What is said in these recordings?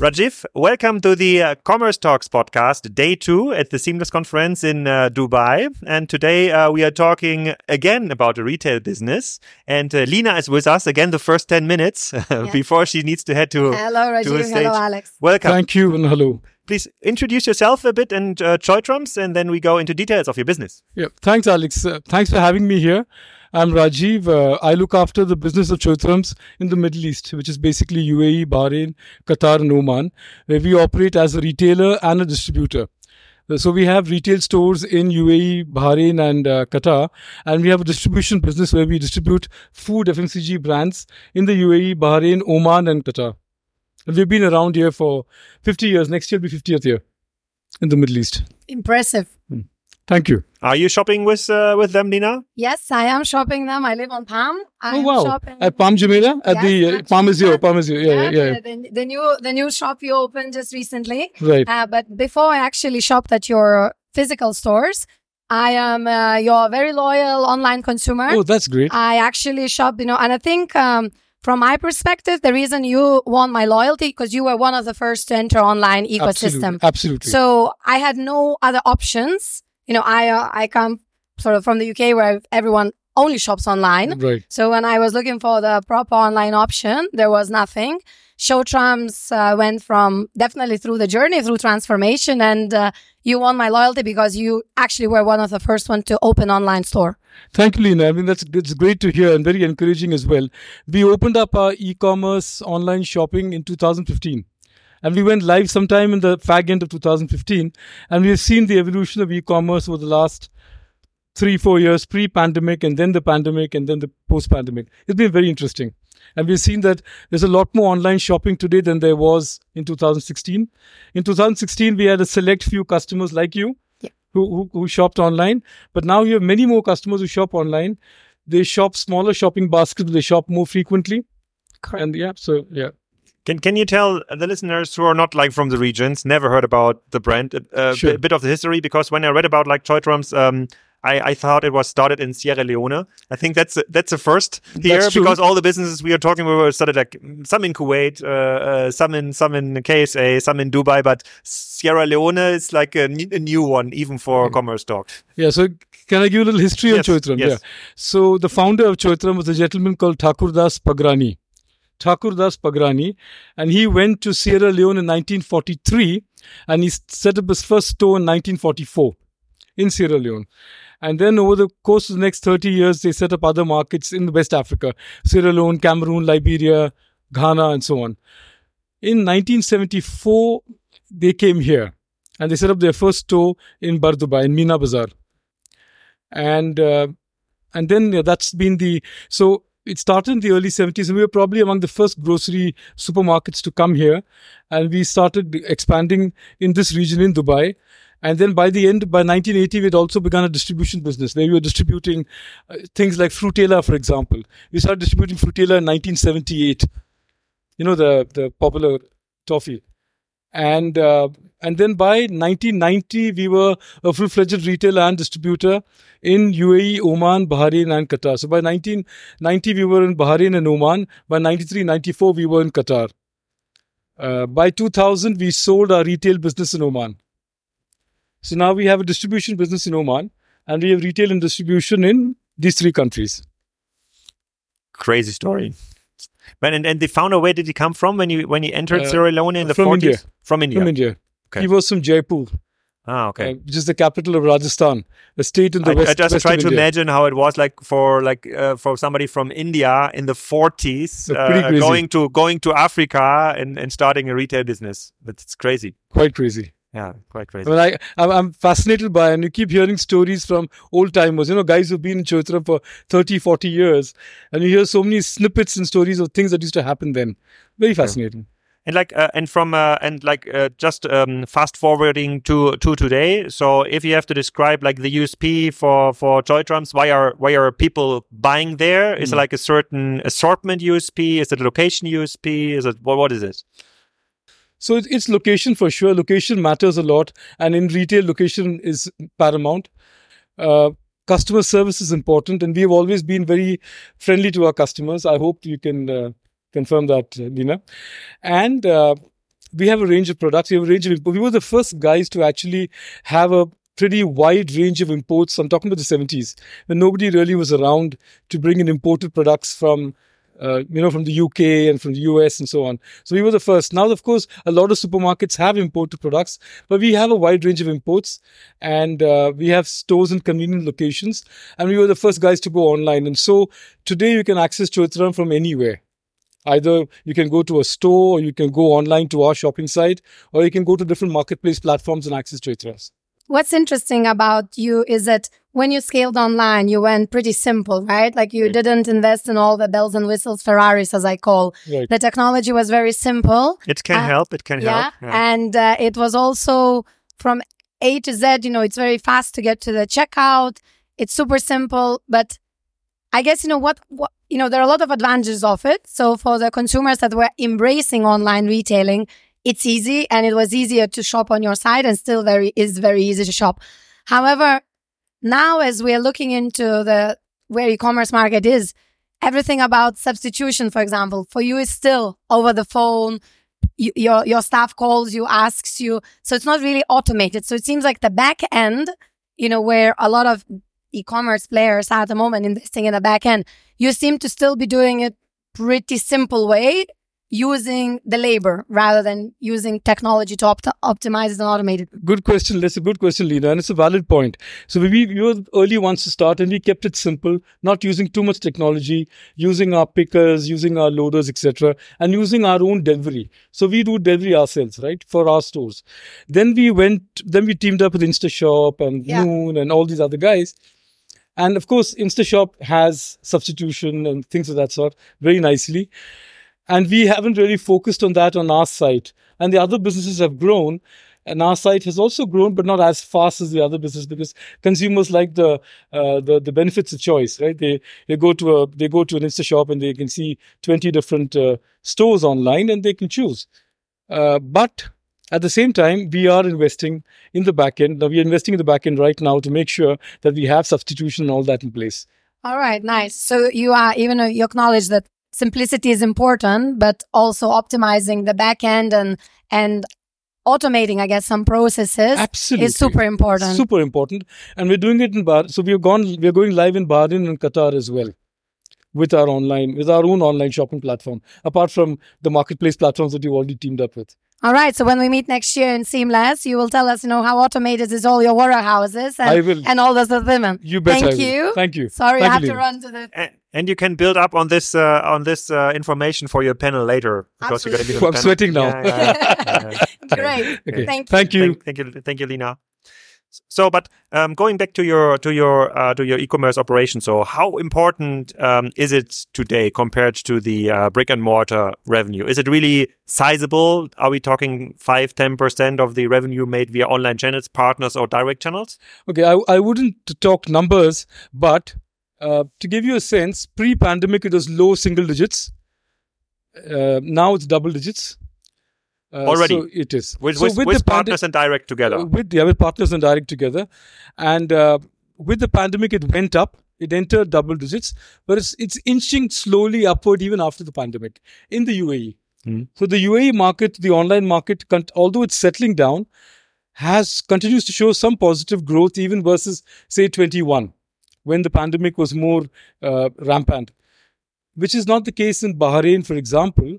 Rajiv, welcome to the uh, Commerce Talks podcast, day two at the Seamless Conference in uh, Dubai. And today uh, we are talking again about the retail business. And uh, Lina is with us again the first 10 minutes before she needs to head to. Hello, Rajiv. Hello, Alex. Welcome. Thank you and hello. Please introduce yourself a bit and uh, Choithrams, and then we go into details of your business. Yeah, thanks, Alex. Uh, thanks for having me here. I'm Rajiv. Uh, I look after the business of Choithrams in the Middle East, which is basically UAE, Bahrain, Qatar, and Oman, where we operate as a retailer and a distributor. Uh, so we have retail stores in UAE, Bahrain, and uh, Qatar, and we have a distribution business where we distribute food FMCG brands in the UAE, Bahrain, Oman, and Qatar. And we've been around here for 50 years. Next year will be 50th year in the Middle East. Impressive. Hmm. Thank you. Are you shopping with uh, with them, Lina? Yes, I am shopping them. I live on Palm. I oh wow! At Palm Jumeirah, at yes, the uh, Palm is here. Palm is here. Yeah, yeah, yeah. The, the, new the new shop you opened just recently. Right. Uh, but before I actually shopped at your physical stores, I am uh, your very loyal online consumer. Oh, that's great. I actually shop, you know, and I think. Um, from my perspective, the reason you won my loyalty because you were one of the first to enter online ecosystem. Absolutely. Absolutely. So I had no other options you know, I uh, I come sort of from the UK where everyone only shops online. Right. So when I was looking for the proper online option, there was nothing. Choithrams uh, went from definitely through the journey through transformation, and uh, you won my loyalty because you actually were one of the first one to open online store. Thank you, Lina. I mean that's it's great to hear and very encouraging as well. We opened up our e-commerce online shopping in 2015 and we went live sometime in the fag end of 2015 and we've seen the evolution of e-commerce over the last three four years pre-pandemic and then the pandemic and then the post-pandemic. It's been very interesting. And we've seen that there's a lot more online shopping today than there was in 2016 in 2016 we had a select few customers like you yeah. who, who, who shopped online. But now you have many more customers who shop online. They shop smaller shopping baskets they shop more frequently. Correct. and yeah so yeah can Can you tell the listeners who are not like from the regions, never heard about the brand, a uh, sure. bit of the history? Because when I read about like Choithrams, um, I, I thought it was started in Sierra Leone. I think that's a, that's a first here because all the businesses we are talking about were started like some in Kuwait, uh, uh, some in some in KSA, some in Dubai, but Sierra Leone is like a, a new one even for mm. commerce talk. Yeah. So can I give a little history yes, on Choithram? Yes. Yeah. So the founder of Choithram was a gentleman called Thakurdas Pagarani. Thakurdas Pagarani, and he went to Sierra Leone in 1943 and he set up his first store in 1944 in Sierra Leone. And then over the course of the next 30 years, they set up other markets in West Africa Sierra Leone, Cameroon, Liberia, Ghana, and so on. In 1974, they came here and they set up their first store in Bur Dubai, in Meena Bazaar. And uh, and then yeah, that's been the so it started in the early 70s and we were probably among the first grocery supermarkets to come here. And we started expanding in this region in dubai. And then by the end by 1980 we had also begun a distribution business where we were distributing uh, things like frutella for example. We started distributing frutella in 1978 you know the the popular toffee and uh, and then by 1990 we were a full-fledged retailer and distributor in UAE, Oman, Bahrain, and Qatar. So by 1990 we were in Bahrain and Oman. By 93, 94 we were in Qatar. Uh, by 2000 we sold our retail business in Oman. So now we have a distribution business in Oman, and we have retail and distribution in these three countries. Crazy story. But and, and the founder, where did he come from when he when he entered Uh, Sierra Leone in the from 40s? India. From India. From India. Okay. He was from Jaipur, Ah, okay. uh, which is the capital of Rajasthan, a state in the I, west. I just west try to India. imagine how it was like for like uh, for somebody from India in the 40s uh, going to going to Africa and, and starting a retail business. That's it's crazy. Quite crazy. Yeah, quite I crazy. mean, I, I'm, I'm fascinated by, and you keep hearing stories from old timers, you know, guys who've been in Choithram for 30, 40 years, and you hear so many snippets and stories of things that used to happen then. Very fascinating. And like uh, and from uh, and like uh, just um, fast forwarding to to today. So if you have to describe like the USP for for Choithrams, why are why are people buying there? Is it Mm. like a certain assortment USP? Is it a location USP? Is it what what is it? So it, it's location for sure. Location matters a lot, and in retail, location is paramount. Uh, customer service is important, and we have always been very friendly to our customers. I hope you can uh, confirm that, uh, Lina. And uh, we have a range of products. We have a range of. We were the first guys to actually have a pretty wide range of imports. I'm talking about the 70s when nobody really was around to bring in imported products from uh, you know, from the UK and from the US and so on. So we were the first. Now, of course, a lot of supermarkets have imported products, but we have a wide range of imports and uh, we have stores in convenient locations. And we were the first guys to go online. And so today you can access Choithram from anywhere. Either you can go to a store or you can go online to our shopping site or you can go to different marketplace platforms and access Choithrams. What's interesting about you is that when you scaled online, you went pretty simple, right? Like you didn't invest in all the bells and whistles, Ferraris, as I call. Right. The technology was very simple. It can uh, help. It can yeah, help. Yeah. And uh, it was also from A to Z, you know, it's very fast to get to the checkout. It's super simple. But I guess, you know, what, what, you know, there are a lot of advantages of it. So for the consumers that were embracing online retailing, it's easy and it was easier to shop on your site and still very, is very easy to shop. However, now as we are looking into the where e-commerce market is, everything about substitution, for example, for you is still over the phone. You, your your staff calls you, asks you, so it's not really automated. So it seems like the back end, you know, where a lot of e-commerce players are at the moment investing in the back end, you seem to still be doing it pretty simple way using the labor rather than using technology to opt- optimize and automate it? Good question. That's a good question, Lina, and it's a valid point. So we, we were early ones to start, and we kept it simple, not using too much technology, using our pickers, using our loaders, etc., and using our own delivery. So we do delivery ourselves, right, for our stores. Then we went, then we teamed up with InstaShop and yeah. Noon and all these other guys. And of course, InstaShop has substitution and things of that sort very nicely. And we haven't really focused on that on our site. And the other businesses have grown. And our site has also grown, but not as fast as the other business because consumers like the uh, the, the benefits of choice, right? They they go to a they go to an Insta shop and they can see twenty different uh, stores online and they can choose. Uh, but at the same time, we are investing in the back end. Now we are investing in the back end right now to make sure that we have substitution and all that in place. All right, nice. So you are even you acknowledge that simplicity is important, but also optimizing the back end and and automating, I guess, some processes Absolutely. is super important. Super important, and we're doing it in Bar. So we've gone. We're going live in Bahrain and Qatar as well, with our online, with our own online shopping platform. Apart from the marketplace platforms that you've already teamed up with. All right. So when we meet next year in Seamless, you will tell us, you know, how automated is all your warehouses and, I will. and all those other You bet. Thank you. Thank you. Sorry, Thank I have you, to run to the. And, and, you can build up on this uh, on this uh, information for your panel later because Absolutely. you're going to be. I'm sweating now. Yeah, yeah, yeah. Great. Okay. Thank you. Thank you. Thank, thank you. Thank you, Lina. So, but um, going back to your to your uh, to your e-commerce operation, so how important um, is it today compared to the uh, brick and mortar revenue? Is it really sizable? Are we talking five, ten percent of the revenue made via online channels, partners, or direct channels? Okay, I, I wouldn't talk numbers, but uh, to give you a sense, pre-pandemic it was low single digits. Uh, now it's double digits. Uh, Already, so it is with, so with, with, with partners and direct together. Uh, with yeah, with partners and direct together, and uh, with the pandemic, it went up. It entered double digits, but it's it's inching slowly upward even after the pandemic in the UAE. Mm. So the UAE market, the online market, although it's settling down, has continues to show some positive growth even versus say 21 when the pandemic was more uh, rampant, which is not the case in Bahrain, for example,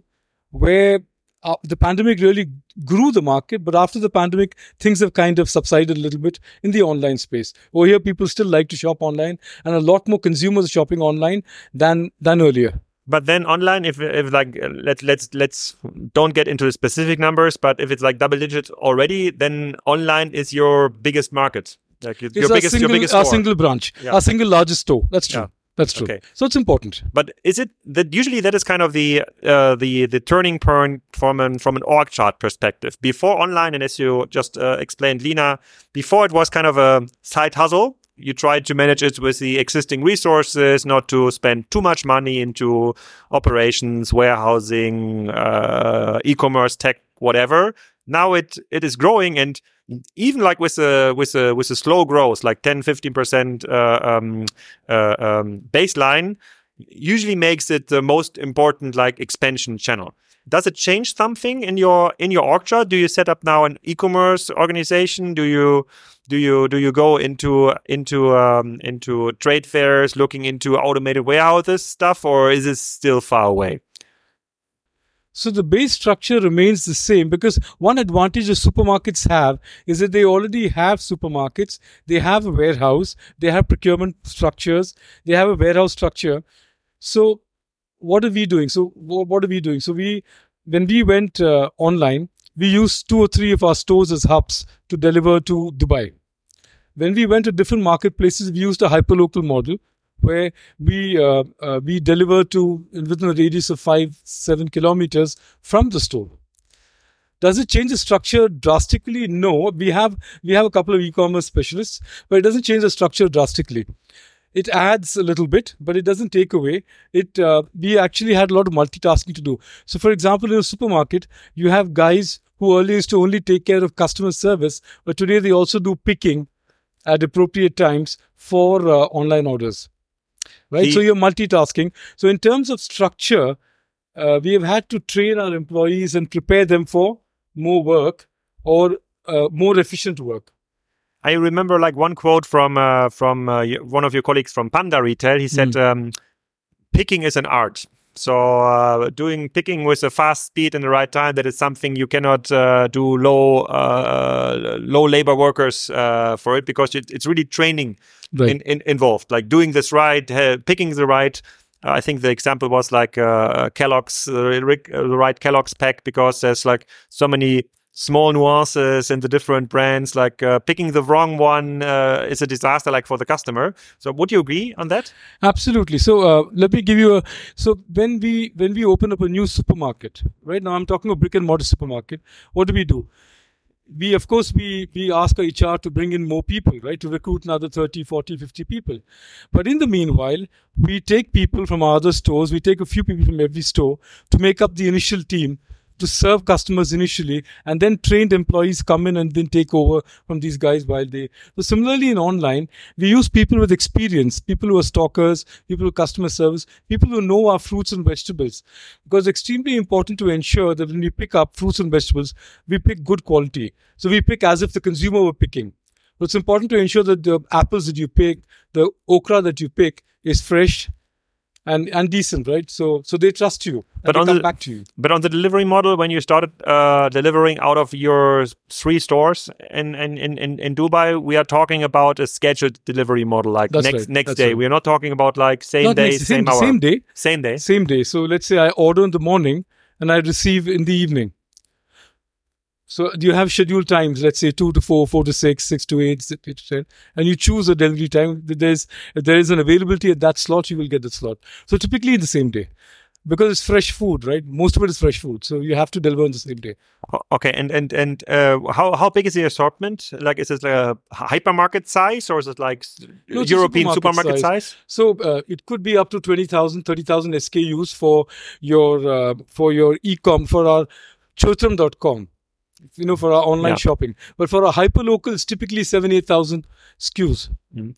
where uh, the pandemic really grew the market, but after the pandemic, things have kind of subsided a little bit in the online space. Over here, people still like to shop online, and a lot more consumers are shopping online than than earlier. But then online, if if like let's let's let's don't get into the specific numbers, but if it's like double digits already, then online is your biggest market. Like your, your biggest, single, your biggest a single branch, yeah. a single largest store. That's true. Yeah. That's true. Okay. So it's important. But is it that usually that is kind of the uh, the the turning point from an from an org chart perspective? Before online, and as you just uh, explained, Lina, before it was kind of a side hustle. You tried to manage it with the existing resources, not to spend too much money into operations, warehousing, uh, e-commerce, tech, whatever. Now it it is growing and even like with a with a with a slow growth, like 10, 15 percent uh, um, uh, um, baseline, usually makes it the most important like expansion channel. does it change something in your in your chart? Do you set up now an e-commerce organization? Do you do you do you go into into um, into trade fairs, looking into automated warehouses stuff, or is it still far away? So the base structure remains the same because one advantage the supermarkets have is that they already have supermarkets, they have a warehouse, they have procurement structures, they have a warehouse structure. So what are we doing? So what are we doing? So we when we went uh, online, we used two or three of our stores as hubs to deliver to Dubai. When we went to different marketplaces, we used a hyperlocal model where we uh, uh, we deliver to within a radius of five seven kilometers from the store. Does it change the structure drastically? No. We have we have a couple of e-commerce specialists, but it doesn't change the structure drastically. It adds a little bit, but it doesn't take away. It uh, we actually had a lot of multitasking to do. So, for example, in a supermarket, you have guys who earlier used to only take care of customer service, but today they also do picking at appropriate times for uh, online orders right? The, so you're multitasking. So in terms of structure, uh, we have had to train our employees and prepare them for more work or uh, more efficient work. I remember like one quote from uh, from uh, one of your colleagues from Panda Retail. He said, mm. um, "Picking is an art." So uh, doing picking with a fast speed and the right time that is something you cannot uh, do low uh, low labor workers uh, for it because it, it's really training right. in, in, involved. Like doing this right picking the right I think the example was like uh, Kellogg's the right Kellogg's pack because there's like so many small nuances in the different brands. Like uh, picking the wrong one uh, is a disaster like for the customer. So would you agree on that? Absolutely. So uh, let me give you a so when we when we open up a new supermarket right now i'm talking a brick and mortar supermarket what do we do we of course we we ask our hr to bring in more people right to recruit another 30 40 50 people. But in the meanwhile we take people from other stores. We take a few people from every store to make up the initial team to serve customers initially and then trained employees come in and then take over from these guys while they so similarly in online we use people with experience people who are stockers people who customer service people who know our fruits and vegetables. Because it's extremely important to ensure that when we pick up fruits and vegetables we pick good quality. So we pick as if the consumer were picking. So it's important to ensure that the apples that you pick the okra that you pick is fresh and and decent, right? So so they trust you. But on the back to you. But on the delivery model, when you started uh, delivering out of your three stores in, in, in, in Dubai, we are talking about a scheduled delivery model, like That's next right. next That's day. Right. We are not talking about like same not day, next, same, same hour, same day, same day, same day. So let's say I order in the morning and I receive in the evening. So you have scheduled times, let's say two to four, four to six, six to eight, six to ten, and you choose a delivery time. There's if there is an availability at that slot, you will get the slot. So typically the same day. Because it's fresh food, right? Most of it is fresh food, so you have to deliver on the same day. Okay, and and and uh, how how big is the assortment? Like, is it like a hypermarket size, or is it like no, European supermarket, supermarket size? size? So uh, it could be up to 20,000, 30,000 SKUs for your uh, for your e-com for our Choithram.com you know, for our online yeah. shopping. But for our hyper local, it's typically seven, eight thousand SKUs. Mm.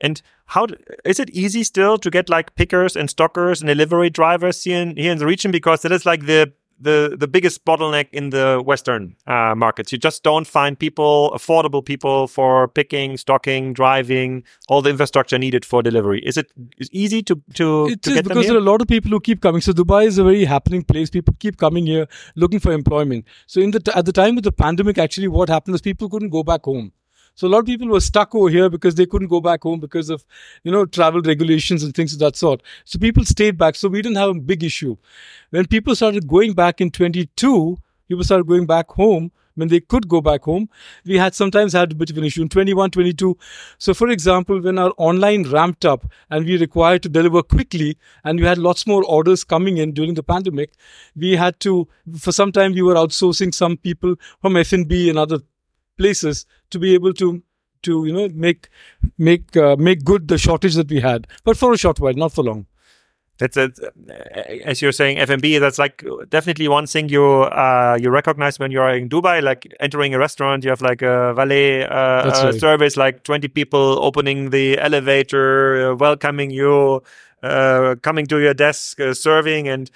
And how is it easy still to get like pickers and stockers and delivery drivers here in here in the region? Because that is like the the the biggest bottleneck in the Western uh, markets. You just don't find people, affordable people for picking, stocking, driving, all the infrastructure needed for delivery. Is it is easy to to, it to is because there are a lot of people who keep coming. So Dubai is a very happening place. People keep coming here looking for employment. So in the at the time of the pandemic, actually, what happened is people couldn't go back home. So a lot of people were stuck over here because they couldn't go back home because of, you know, travel regulations and things of that sort. So people stayed back. So we didn't have a big issue. When people started going back in 22, people started going back home when they could go back home, we had sometimes had a bit of an issue in 21, 22. So, for example, when our online ramped up and we required to deliver quickly and we had lots more orders coming in during the pandemic, we had to, for some time, we were outsourcing some people from F&B and other places to be able to to you know make make uh, make good the shortage that we had, but for a short while, not for long. That's it. As you're saying, F&B. That's like definitely one thing you uh, you recognize when you're in Dubai. Like entering a restaurant, you have like a valet uh, uh, right. service, like 20 people opening the elevator, uh, welcoming you, uh, coming to your desk, uh, serving, and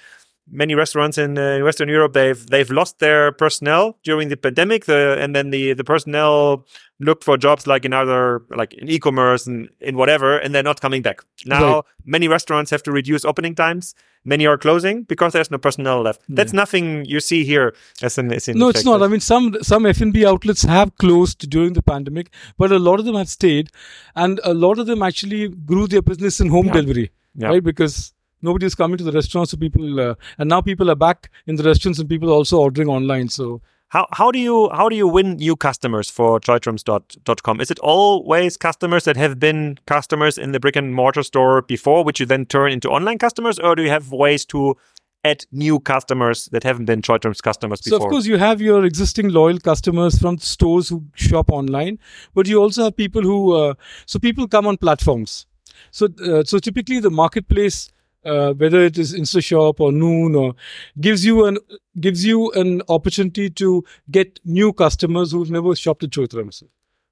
many restaurants in uh, Western Europe they've they've lost their personnel during the pandemic. The and then the the personnel looked for jobs like in other like in e-commerce and in whatever, and they're not coming back. Now right. many restaurants have to reduce opening times. Many are closing because there's no personnel left. Yeah. That's nothing you see here as an as No, it's not. I mean, some some F&B outlets have closed during the pandemic, but a lot of them have stayed, and a lot of them actually grew their business in home yeah. delivery, yeah. right? Because nobody is coming to the restaurants, so people, uh, and now people are back in the restaurants, and people are also ordering online. So how how do you how do you win new customers for choithrams.com? Is it always customers that have been customers in the brick and mortar store before, which you then turn into online customers, or do you have ways to add new customers that haven't been Choithrams customers before? So of course you have your existing loyal customers from stores who shop online, but you also have people who uh, so people come on platforms. So uh, so typically the marketplace uh, whether it is InstaShop or Noon, or gives you an gives you an opportunity to get new customers who've never shopped at Choithrams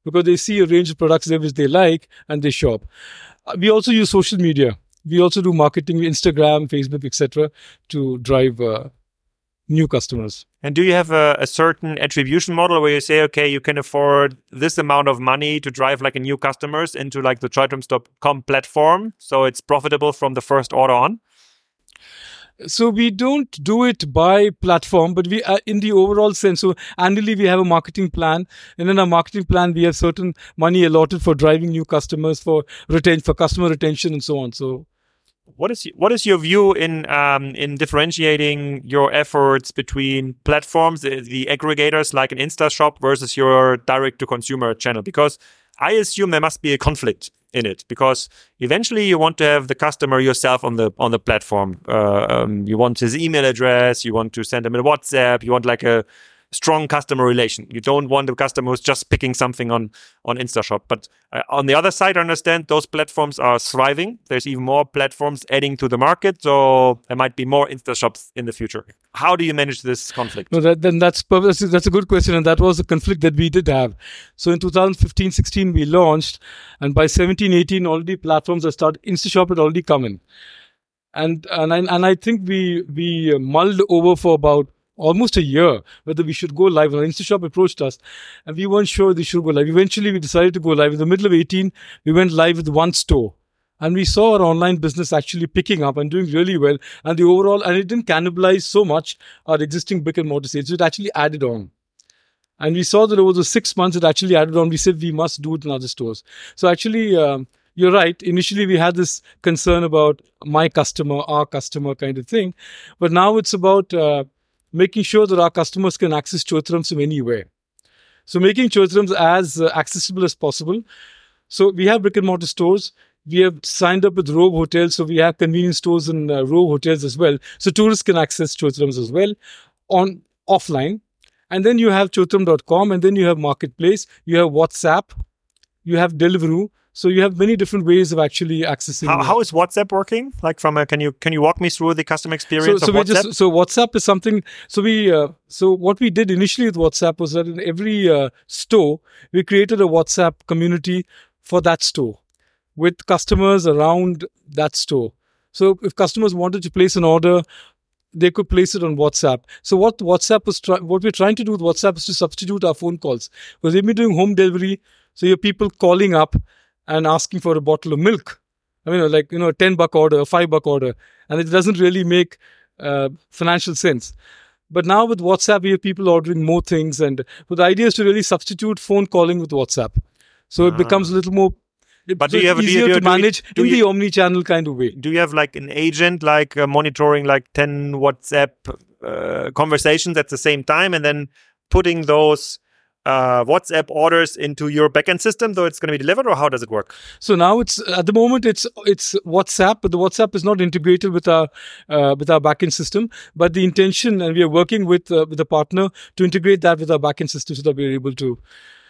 because they see a range of products there which they like and they shop. Uh, we also use social media. We also do marketing, Instagram, Facebook, etc., to drive uh, new customers. And do you have a, a, certain attribution model where you say, okay, you can afford this amount of money to drive like a new customers into like the Choithrams.com platform, so it's profitable from the first order on? So we don't do it by platform, but we are in the overall sense. So annually we have a marketing plan, and in our marketing plan we have certain money allotted for driving new customers, for retain for customer retention, and so on. So what is what is your view in um, in differentiating your efforts between platforms, the, the aggregators like an Insta shop versus your direct to consumer channel? Because I assume there must be a conflict in it because eventually you want to have the customer yourself on the on the platform. Uh, um, you want his email address, you want to send him a WhatsApp, you want like a strong customer relation. You don't want the customer who's just picking something on on InstaShop. But uh, on the other side, I understand those platforms are thriving. There's even more platforms adding to the market, so there might be more InstaShops in the future. How do you manage this conflict? No, that, then that's, that's a good question, and that was a conflict that we did have. So in 2015-16 we launched, and by 17-18 already platforms have started. InstaShop had already come in and and I, and I think we we mulled over for about almost a year whether we should go live. And InstaShop approached us and we weren't sure they should go live. Eventually, we decided to go live. In the middle of 18, we went live with one store. And we saw our online business actually picking up and doing really well. And the overall, and it didn't cannibalize so much our existing brick and mortar sales. It actually added on. And we saw that over the six months, it actually added on. We said we must do it in other stores. So actually, um, you're right. Initially, we had this concern about my customer, our customer kind of thing. But now it's about uh, making sure that our customers can access Choithrams from anywhere. So making Choithrams as uh, accessible as possible. So we have brick and mortar stores. We have signed up with Rove Hotels, so we have convenience stores in uh, Rove Hotels as well. So tourists can access Choithrams as well on offline. And then you have choithram.com, and then you have Marketplace, you have WhatsApp, you have Deliveroo. So you have many different ways of actually accessing. How, how is WhatsApp working? Like from a, can you can you walk me through the customer experience so, so of WhatsApp? Just, so WhatsApp is something. So we uh, so what we did initially with WhatsApp was that in every uh, store we created a WhatsApp community for that store with customers around that store. So if customers wanted to place an order they could place it on WhatsApp. So what WhatsApp was try- what we're trying to do with WhatsApp is to substitute our phone calls because they've been doing home delivery. So you have people calling up and asking for a bottle of milk. I mean, like, you know, a 10 buck order, a 5 buck order. And it doesn't really make uh, financial sense. But now with WhatsApp, we have people ordering more things. And the idea is to really substitute phone calling with WhatsApp. So it ah. becomes a little more but so do you have easier do you, to manage do you, in the omni-channel kind of way. Do you have like an agent like uh, monitoring like 10 WhatsApp uh, conversations at the same time and then putting those uh, WhatsApp orders into your backend system, though it's going to be delivered, or how does it work? So now it's at the moment it's it's WhatsApp, but the WhatsApp is not integrated with our uh, with our backend system. But the intention, and we are working with uh, with a partner to integrate that with our backend system, so that we're able to.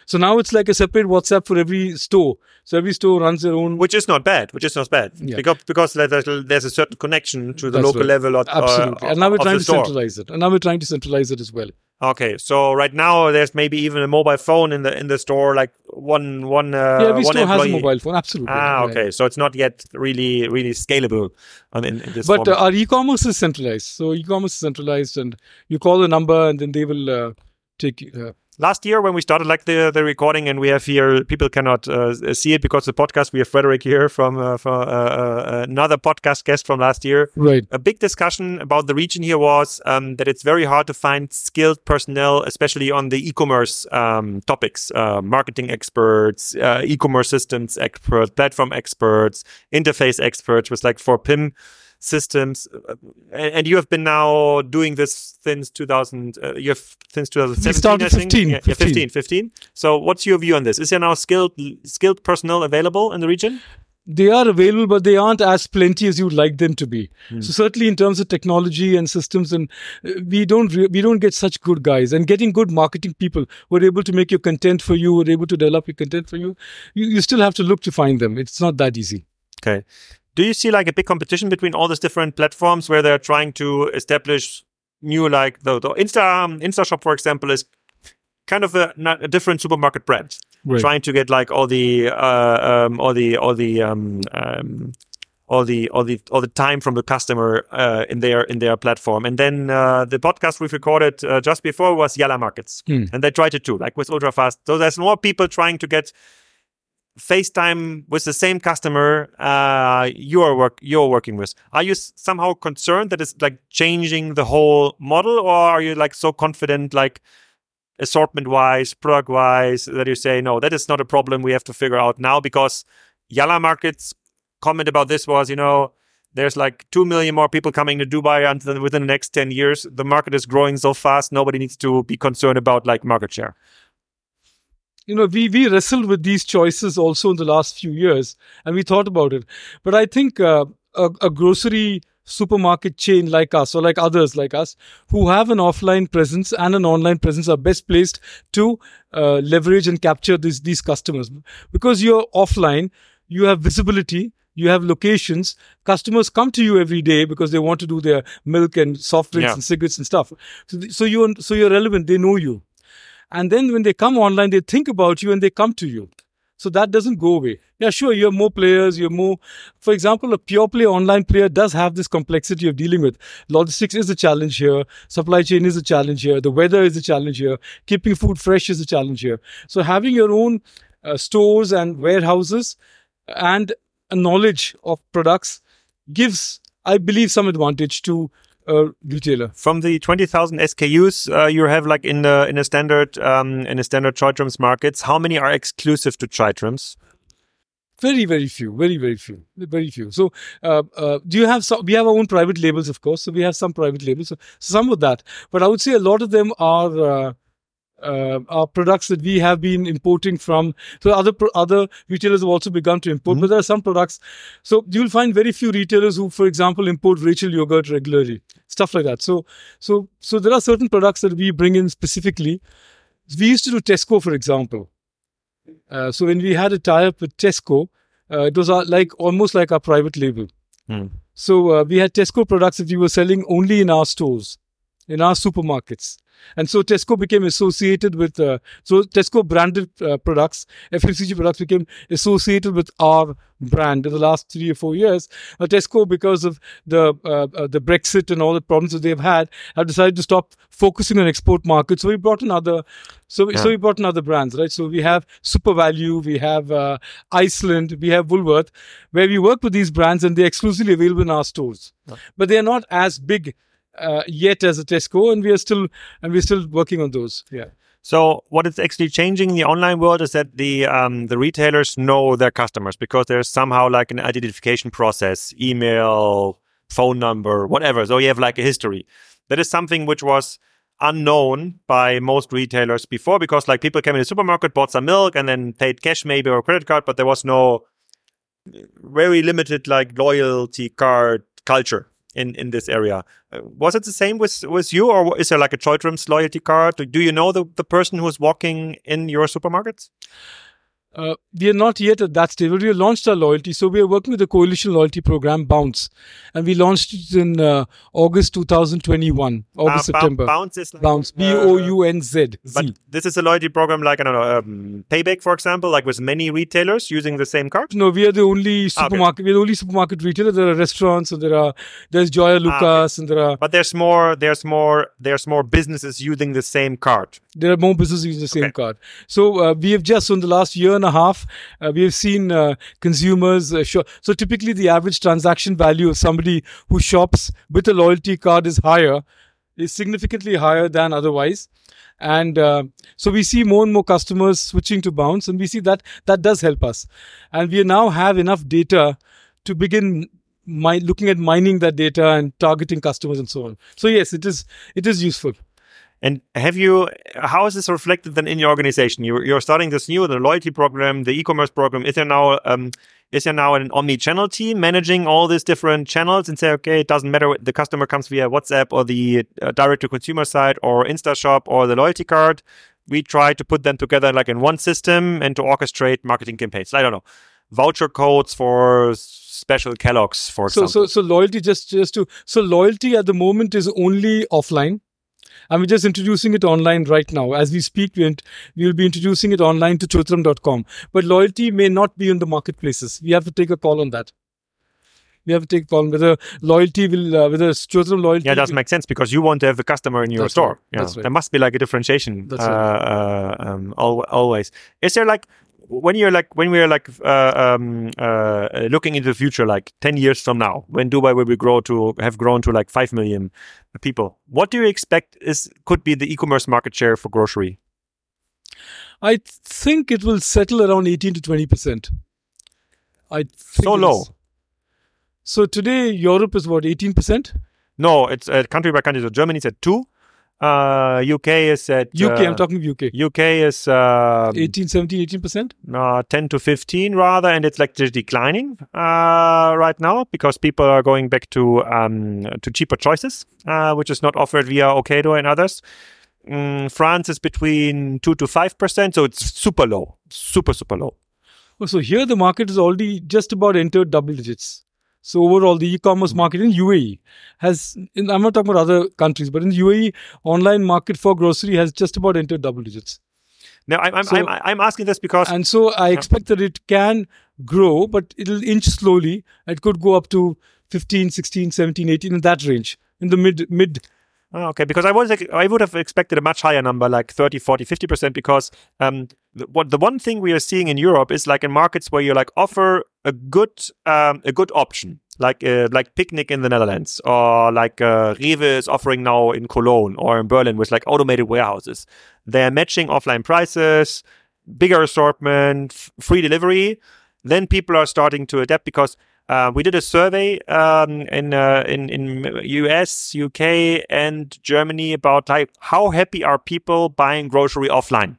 So now it's like a separate WhatsApp for every store. So every store runs their own, which is not bad. Which is not bad yeah. because because there's a certain connection to the That's local right. level. Or, Absolutely, or, and now we're trying to centralize it. And now we're trying to centralize it as well. Okay, so right now there's maybe even a mobile phone in the in the store, like one one. Uh, yeah, we one still has a mobile phone. Absolutely. Ah, okay. So it's not yet really really scalable in, in this. But uh, our e-commerce is centralized. So e-commerce is centralized, and you call the number, and then they will uh, take. Uh, last year when we started like the the recording and we have here people cannot uh, see it because the podcast we have Frederick here from uh, from uh, uh, another podcast guest from last year. right. A big discussion about the region here was um, that it's very hard to find skilled personnel, especially on the e-commerce um, topics, uh, marketing experts, uh, e-commerce systems experts, platform experts, interface experts. Was like for PIM systems, uh, and, and you have been now doing this since 2000. Uh, you have since 2017. started I think? 15, Yeah, yeah, 15. 15, 15. So, what's your view on this? Is there now skilled skilled personnel available in the region? They are available, but they aren't as plenty as you'd like them to be. So certainly, in terms of technology and systems, and uh, we don't re- we don't get such good guys. And getting good marketing people who are able to make your content for you, who are able to develop your content for you, you, you still have to look to find them. It's not that easy. Okay. Do you see like a big competition between all these different platforms where they're trying to establish new like the, the Insta um, InstaShop for example is kind of a, a different supermarket brand Right. trying to get like all the uh, um, all the all the um, um, all the all the all the time from the customer uh, in their in their platform. And then uh, the podcast we've recorded uh, just before was Yalla Markets, Hmm. and they tried it too, like with ultra fast. So there's more people trying to get FaceTime with the same customer uh, you are work you're working with. Are you somehow concerned that it's like changing the whole model, or are you like so confident like? assortment wise, product wise, that you say, no, that is not a problem we have to figure out now because Yalla Market's comment about this was, you know, there's like 2 million more people coming to Dubai until within the next 10 years. The market is growing so fast, nobody needs to be concerned about like market share. You know we we wrestled with these choices also in the last few years and we thought about it. But i think uh, a, a grocery supermarket chain like us or like others like us who have an offline presence and an online presence are best placed to uh, leverage and capture these these customers. Because you're offline you have visibility you have locations customers come to you every day because they want to do their milk and soft drinks Yeah. and cigarettes and stuff. So, so you're so you're relevant they know you and then when they come online, they think about you and they come to you. So that doesn't go away. Yeah, sure, you have more players, you're more, for example, a pure play online player does have this complexity of dealing with. Logistics is a challenge here, supply chain is a challenge here, the weather is a challenge here, keeping food fresh is a challenge here. So having your own uh, stores and warehouses and knowledge of products gives, I believe, some advantage to a retailer. From the 20,000 SKUs uh, you have like in the in a standard um, in a standard Choithrams markets, how many are exclusive to Choithrams? Very, very few. Very, very few. Very few. So, uh, uh, do you have some? We have our own private labels, of course. So we have some private labels. So some of that, but I would say a lot of them are uh, uh, are products that we have been importing from. So other other retailers have also begun to import, but there are some products. So you'll find very few retailers who, for example, import Rachel yogurt regularly, stuff like that. So, so, so there are certain products that we bring in specifically. We used to do Tesco, for example. Uh, so when we had a tie-up with Tesco, uh, it was our, like almost like our private label. Hmm. So uh, we had Tesco products that we were selling only in our stores, in our supermarkets. And so Tesco became associated with, uh, so Tesco branded uh, products, FMCG products became associated with our brand in the last three or four years. Uh, Tesco, because of the uh, uh, the Brexit and all the problems that they've had, have decided to stop focusing on export markets. So we brought in other, so, so Yeah. we brought in other brands, right? So we have SuperValu, we have uh, Iceland, we have Woolworth, where we work with these brands and they're exclusively available in our stores. But they are not as big uh, yet as a Tesco, and we are still and we're still working on those. Yeah. So what is actually changing in the online world is that the um, the retailers know their customers because there's somehow like an identification process, email, phone number, whatever. So you have like a history. That is something which was unknown by most retailers before because like people came in the supermarket, bought some milk, and then paid cash maybe or credit card, but there was no very limited like loyalty card culture in in this area. Uh, was it the same with with you, or is there like a Choithrams loyalty card? Do, you know the, the person who is walking in your supermarkets? Uh, we are not yet at that stage, but we have launched our loyalty. So we are working with the coalition loyalty program, Bounz, and we launched it in uh, August 2021, August Uh, September. Bounz is like, Bounz, B uh, O U N Z. But this is a loyalty program like I don't know, um, Payback, for example, like with many retailers using the same card. No, we are the only Okay. supermarket. We're the only supermarket retailer. There are restaurants, and there are there's Joyalukkas, and there are But there's more, there's more, there's more businesses using the same card. there are more businesses using the same Okay. card. So uh, we have just in the last year and a half, uh, we have seen uh, consumers. Uh, shop. So typically, the average transaction value of somebody who shops with a loyalty card is higher, is significantly higher than otherwise. And uh, so we see more and more customers switching to Bounz, and we see that that does help us. And we now have enough data to begin mi- looking at mining that data and targeting customers and so on. So yes, it is it is useful. And have you, how is this reflected then in your organization? You're, you're starting this new, the loyalty program, the e-commerce program. Is there now, um, is there now an omni-channel team managing all these different channels and say, okay, it doesn't matter. The customer comes via WhatsApp or the uh, direct to consumer side or InstaShop or the loyalty card. We try to put them together like in one system and to orchestrate marketing campaigns. I don't know, voucher codes for special Kellogg's, for So, example. so, so loyalty just just to so loyalty at the moment is only offline, and we're just introducing it online right now as we speak. We will be introducing it online to choithram.com. But loyalty may not be in the marketplaces. We have to take a call on that. We have to take a call on whether loyalty will uh, whether Choithram loyalty. Yeah, it does make sense because you want to have the customer in your That's store. right. Yeah, That's right. There must be like a differentiation. That's uh, right. uh, um, al- always. Is there like when you're like when we're like uh, um, uh, looking into the future, like ten years from now, when Dubai will be grow to have grown to like five million people? What do you expect is could be the e-commerce market share for grocery? I think it will settle around 18 to 20 percent. I think So low. So today Europe is what 18 percent. No, it's uh, country by country. So Germany's at two. Uh, UK is at UK, uh, I'm talking UK. UK is um, 18, 17, 18 percent. uh, 10 to 15 rather and it's like declining uh, right now because people are going back to um, to cheaper choices uh, which is not offered via Ocado and others mm, France is between 2 to 5 percent so it's super low super super low Oh, so here the market is already just about entered double digits. So overall, the e-commerce market in UAE has, in, I'm not talking about other countries, but in UAE, online market for grocery has just about entered double digits. now I'm, I'm, So- I'm, I'm asking this because And so I expect that it can grow, but it'll inch slowly. It could go up to 15, 16, 17, 18 in that range, in the mid, mid. Oh, okay, because I was I would have expected a much higher number, like 30, 40, 50 percent, because um, the, what the one thing we are seeing in Europe is like in markets where you like offer a good um, a good option, like uh, like Picnic in the Netherlands, or like uh, Rewe is offering now in Cologne or in Berlin with like automated warehouses. They're matching offline prices, bigger assortment, free delivery. Then people are starting to adapt because uh, we did a survey um, in uh, in in US, UK, and Germany about like how happy are people buying grocery offline,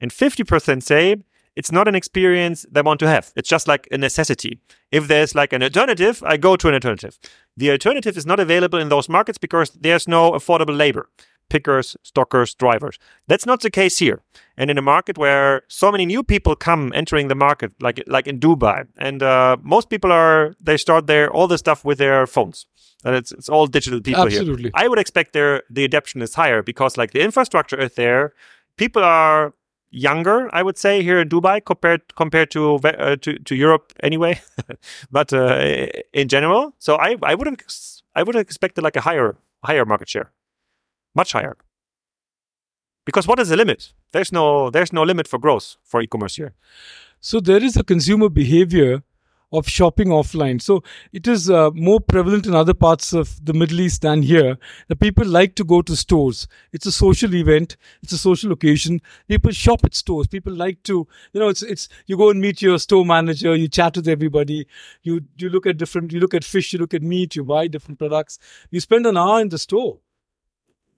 and fifty percent say it's not an experience they want to have. It's just like a necessity. If there's like an alternative, I go to an alternative. The alternative is not available in those markets because there's no affordable labor. Pickers, stockers, drivers. That's not the case here. And in a market where so many new people come entering the market, like like in Dubai, and uh, most people are they start their all the stuff with their phones, and it's it's all digital people here. Absolutely. I would expect their the adaptation is higher because like the infrastructure is there. People are younger, I would say, here in Dubai compared compared to uh, to to Europe anyway, but uh, in general. So I I would have I would have expected like a higher higher market share, much higher. Because what is the limit? There's no there's no limit for growth for e-commerce here. So there is a consumer behavior of shopping offline. So it is uh, more prevalent in other parts of the Middle East than here. The people like to go to stores. It's a social event. It's a social occasion. People shop at stores. People like to, you know, it's it's you go and meet your store manager. You chat with everybody. You you look at different. You look at fish. You look at meat. You buy different products. You spend an hour in the store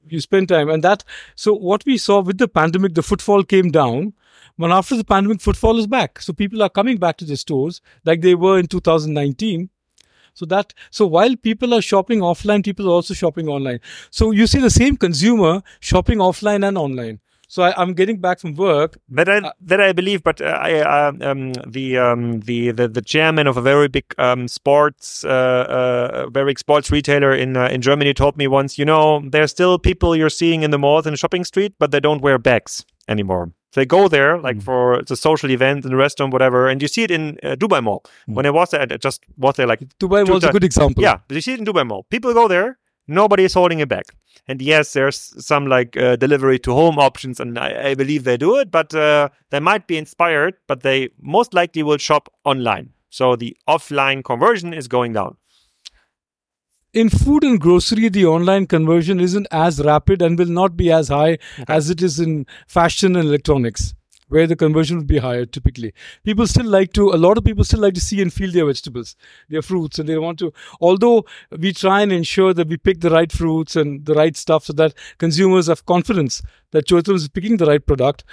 you spend time. And that so what we saw with the pandemic the footfall came down. But after the pandemic footfall is back. So people are coming back to the stores like they were in 2019 so that so while people are shopping offline people are also shopping online. So you see the same consumer shopping offline and online So I, am getting back from work. That I uh, that I believe, but uh, I uh, um, the, um, the the the chairman of a very big um, sports uh, uh very big sports retailer in uh, in Germany told me once, you know, there's still people you're seeing in the malls and shopping street, but they don't wear bags anymore. They go there like mm. for the social event in the restaurant, whatever, and you see it in Dubai Mall. Mm. When I was there, I just was there like Dubai was a good example. Yeah, you see it in Dubai Mall. People go there nobody is holding it back. And yes, there's some like uh, delivery to home options, and I, I believe they do it, but uh, they might be inspired, but they most likely will shop online. So the offline conversion is going down. In food and grocery, the online conversion isn't as rapid and will not be as high okay. as it is in fashion and electronics where the conversion would be higher typically. People still like to, a lot of people still like to see and feel their vegetables, their fruits, and they want to, although we try and ensure that we pick the right fruits and the right stuff so that consumers have confidence that Choithrams is picking the right product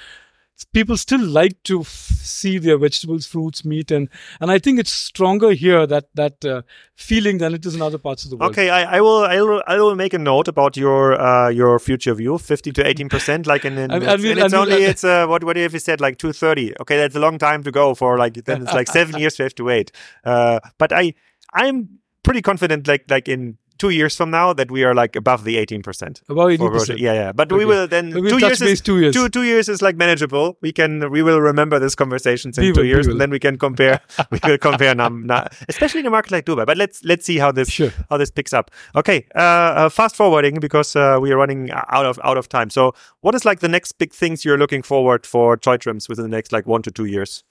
people still like to f- see their vegetables, fruits, meat, and and I think it's stronger here that that uh, feeling than it is in other parts of the world. Okay, I, I, will I will I will make a note about your uh, your future view, fifty to eighteen percent, like in, in I, it's, and it's only it's uh, what what if you said like two thirty? Okay, that's a long time to go for like then it's like seven years we have to wait. Uh, but I I'm pretty confident like like in two years from now that we are like above the 18%. About 18%. Yeah, yeah. But okay. we will then two years, is, two years. Two, two years is like manageable. We can we will remember this conversations in we two will, years and then we can compare we will compare num, especially in a market like Dubai. But let's let's see how this sure. how this picks up. Okay, uh, uh, fast forwarding because uh, we are running out of out of time. So what is like the next big things you're looking forward for Choithrams within the next like 1 to 2 years?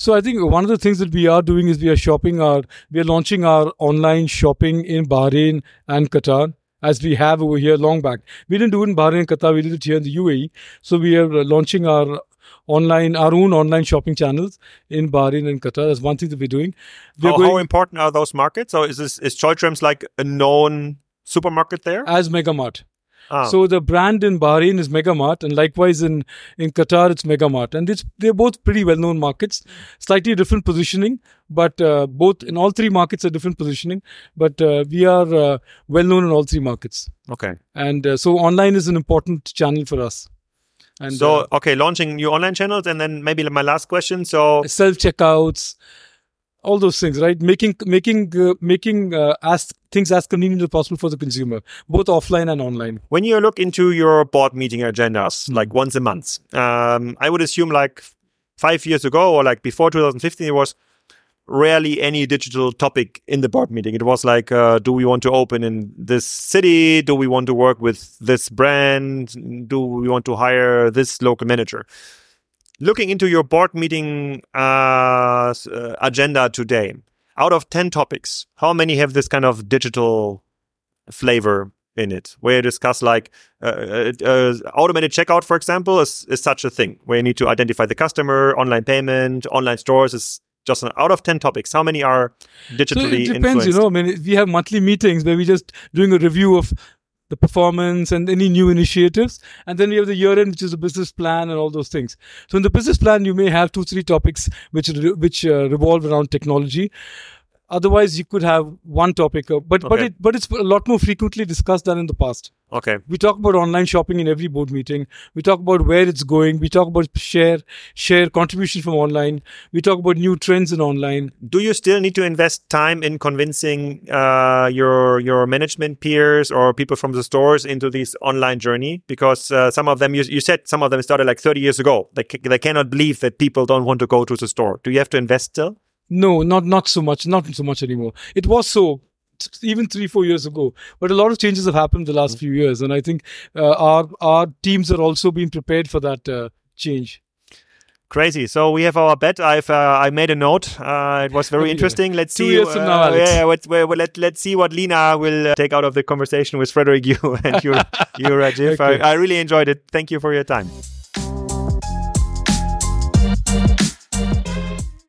So I think one of the things that we are doing is we are shopping our, we are launching our online shopping in Bahrain and Qatar as we have over here long back. We didn't do it in Bahrain and Qatar, we did it here in the UAE. So we are launching our online, our own online shopping channels in Bahrain and Qatar. That's one thing that we're doing. We're how, going, how important are those markets? So is this, is Choithrams like a known supermarket there? As Megamart. Ah. So the brand in Bahrain is Megamart, and likewise in in Qatar it's Megamart, and it's they're both pretty well known markets. Slightly different positioning, but uh, both in all three markets are different positioning. But uh, we are uh, well known in all three markets. Okay, and uh, so online is an important channel for us. And so uh, okay, launching new online channels, and then maybe my last question. So self checkouts all those things right? Making making uh, making uh, as things as convenient as possible for the consumer both offline and online. When you look into your board meeting agendas mm-hmm. like once a month um, i would assume like five years ago or like before 2015 it was rarely any digital topic in the board meeting. It was like uh, do we want to open in this city? Do we want to work with this brand? Do we want to hire this local manager looking into your board meeting uh, uh, agenda today, out of 10 topics, how many have this kind of digital flavor in it? Where you discuss like uh, uh, uh, automated checkout, for example, is, is such a thing where you need to identify the customer, online payment, online stores is just an, out of 10 topics how many are digitally so it depends influenced? you know i mean we have monthly meetings where we just doing a review of the performance and any new initiatives. And then we have the year end, which is the business plan and all those things. So in the business plan, you may have two, three topics which which uh, revolve around technology. Otherwise, you could have one topic, uh, but okay. but it but it's a lot more frequently discussed than in the past. Okay. We talk about online shopping in every board meeting. We talk about where it's going. We talk about share share contribution from online. We talk about new trends in online. Do you still need to invest time in convincing uh, your your management peers or people from the stores into this online journey? Because uh, some of them, you, you said some of them started like 30 years ago. They they cannot believe that people don't want to go to the store. Do you have to invest still? No, not not so much, not so much anymore. It was so even three four years ago, but a lot of changes have happened the last mm-hmm. few years, and I think uh, our our teams are also being prepared for that uh, change. Crazy. So we have our bet. I've uh, I made a note. Uh, it was very interesting. Let's Two see. Years from now, uh, Alex. Yeah, yeah let, let, let's see what Lina will uh, take out of the conversation with Frederick, you and you, you Rajiv. okay. I, I really enjoyed it. Thank you for your time.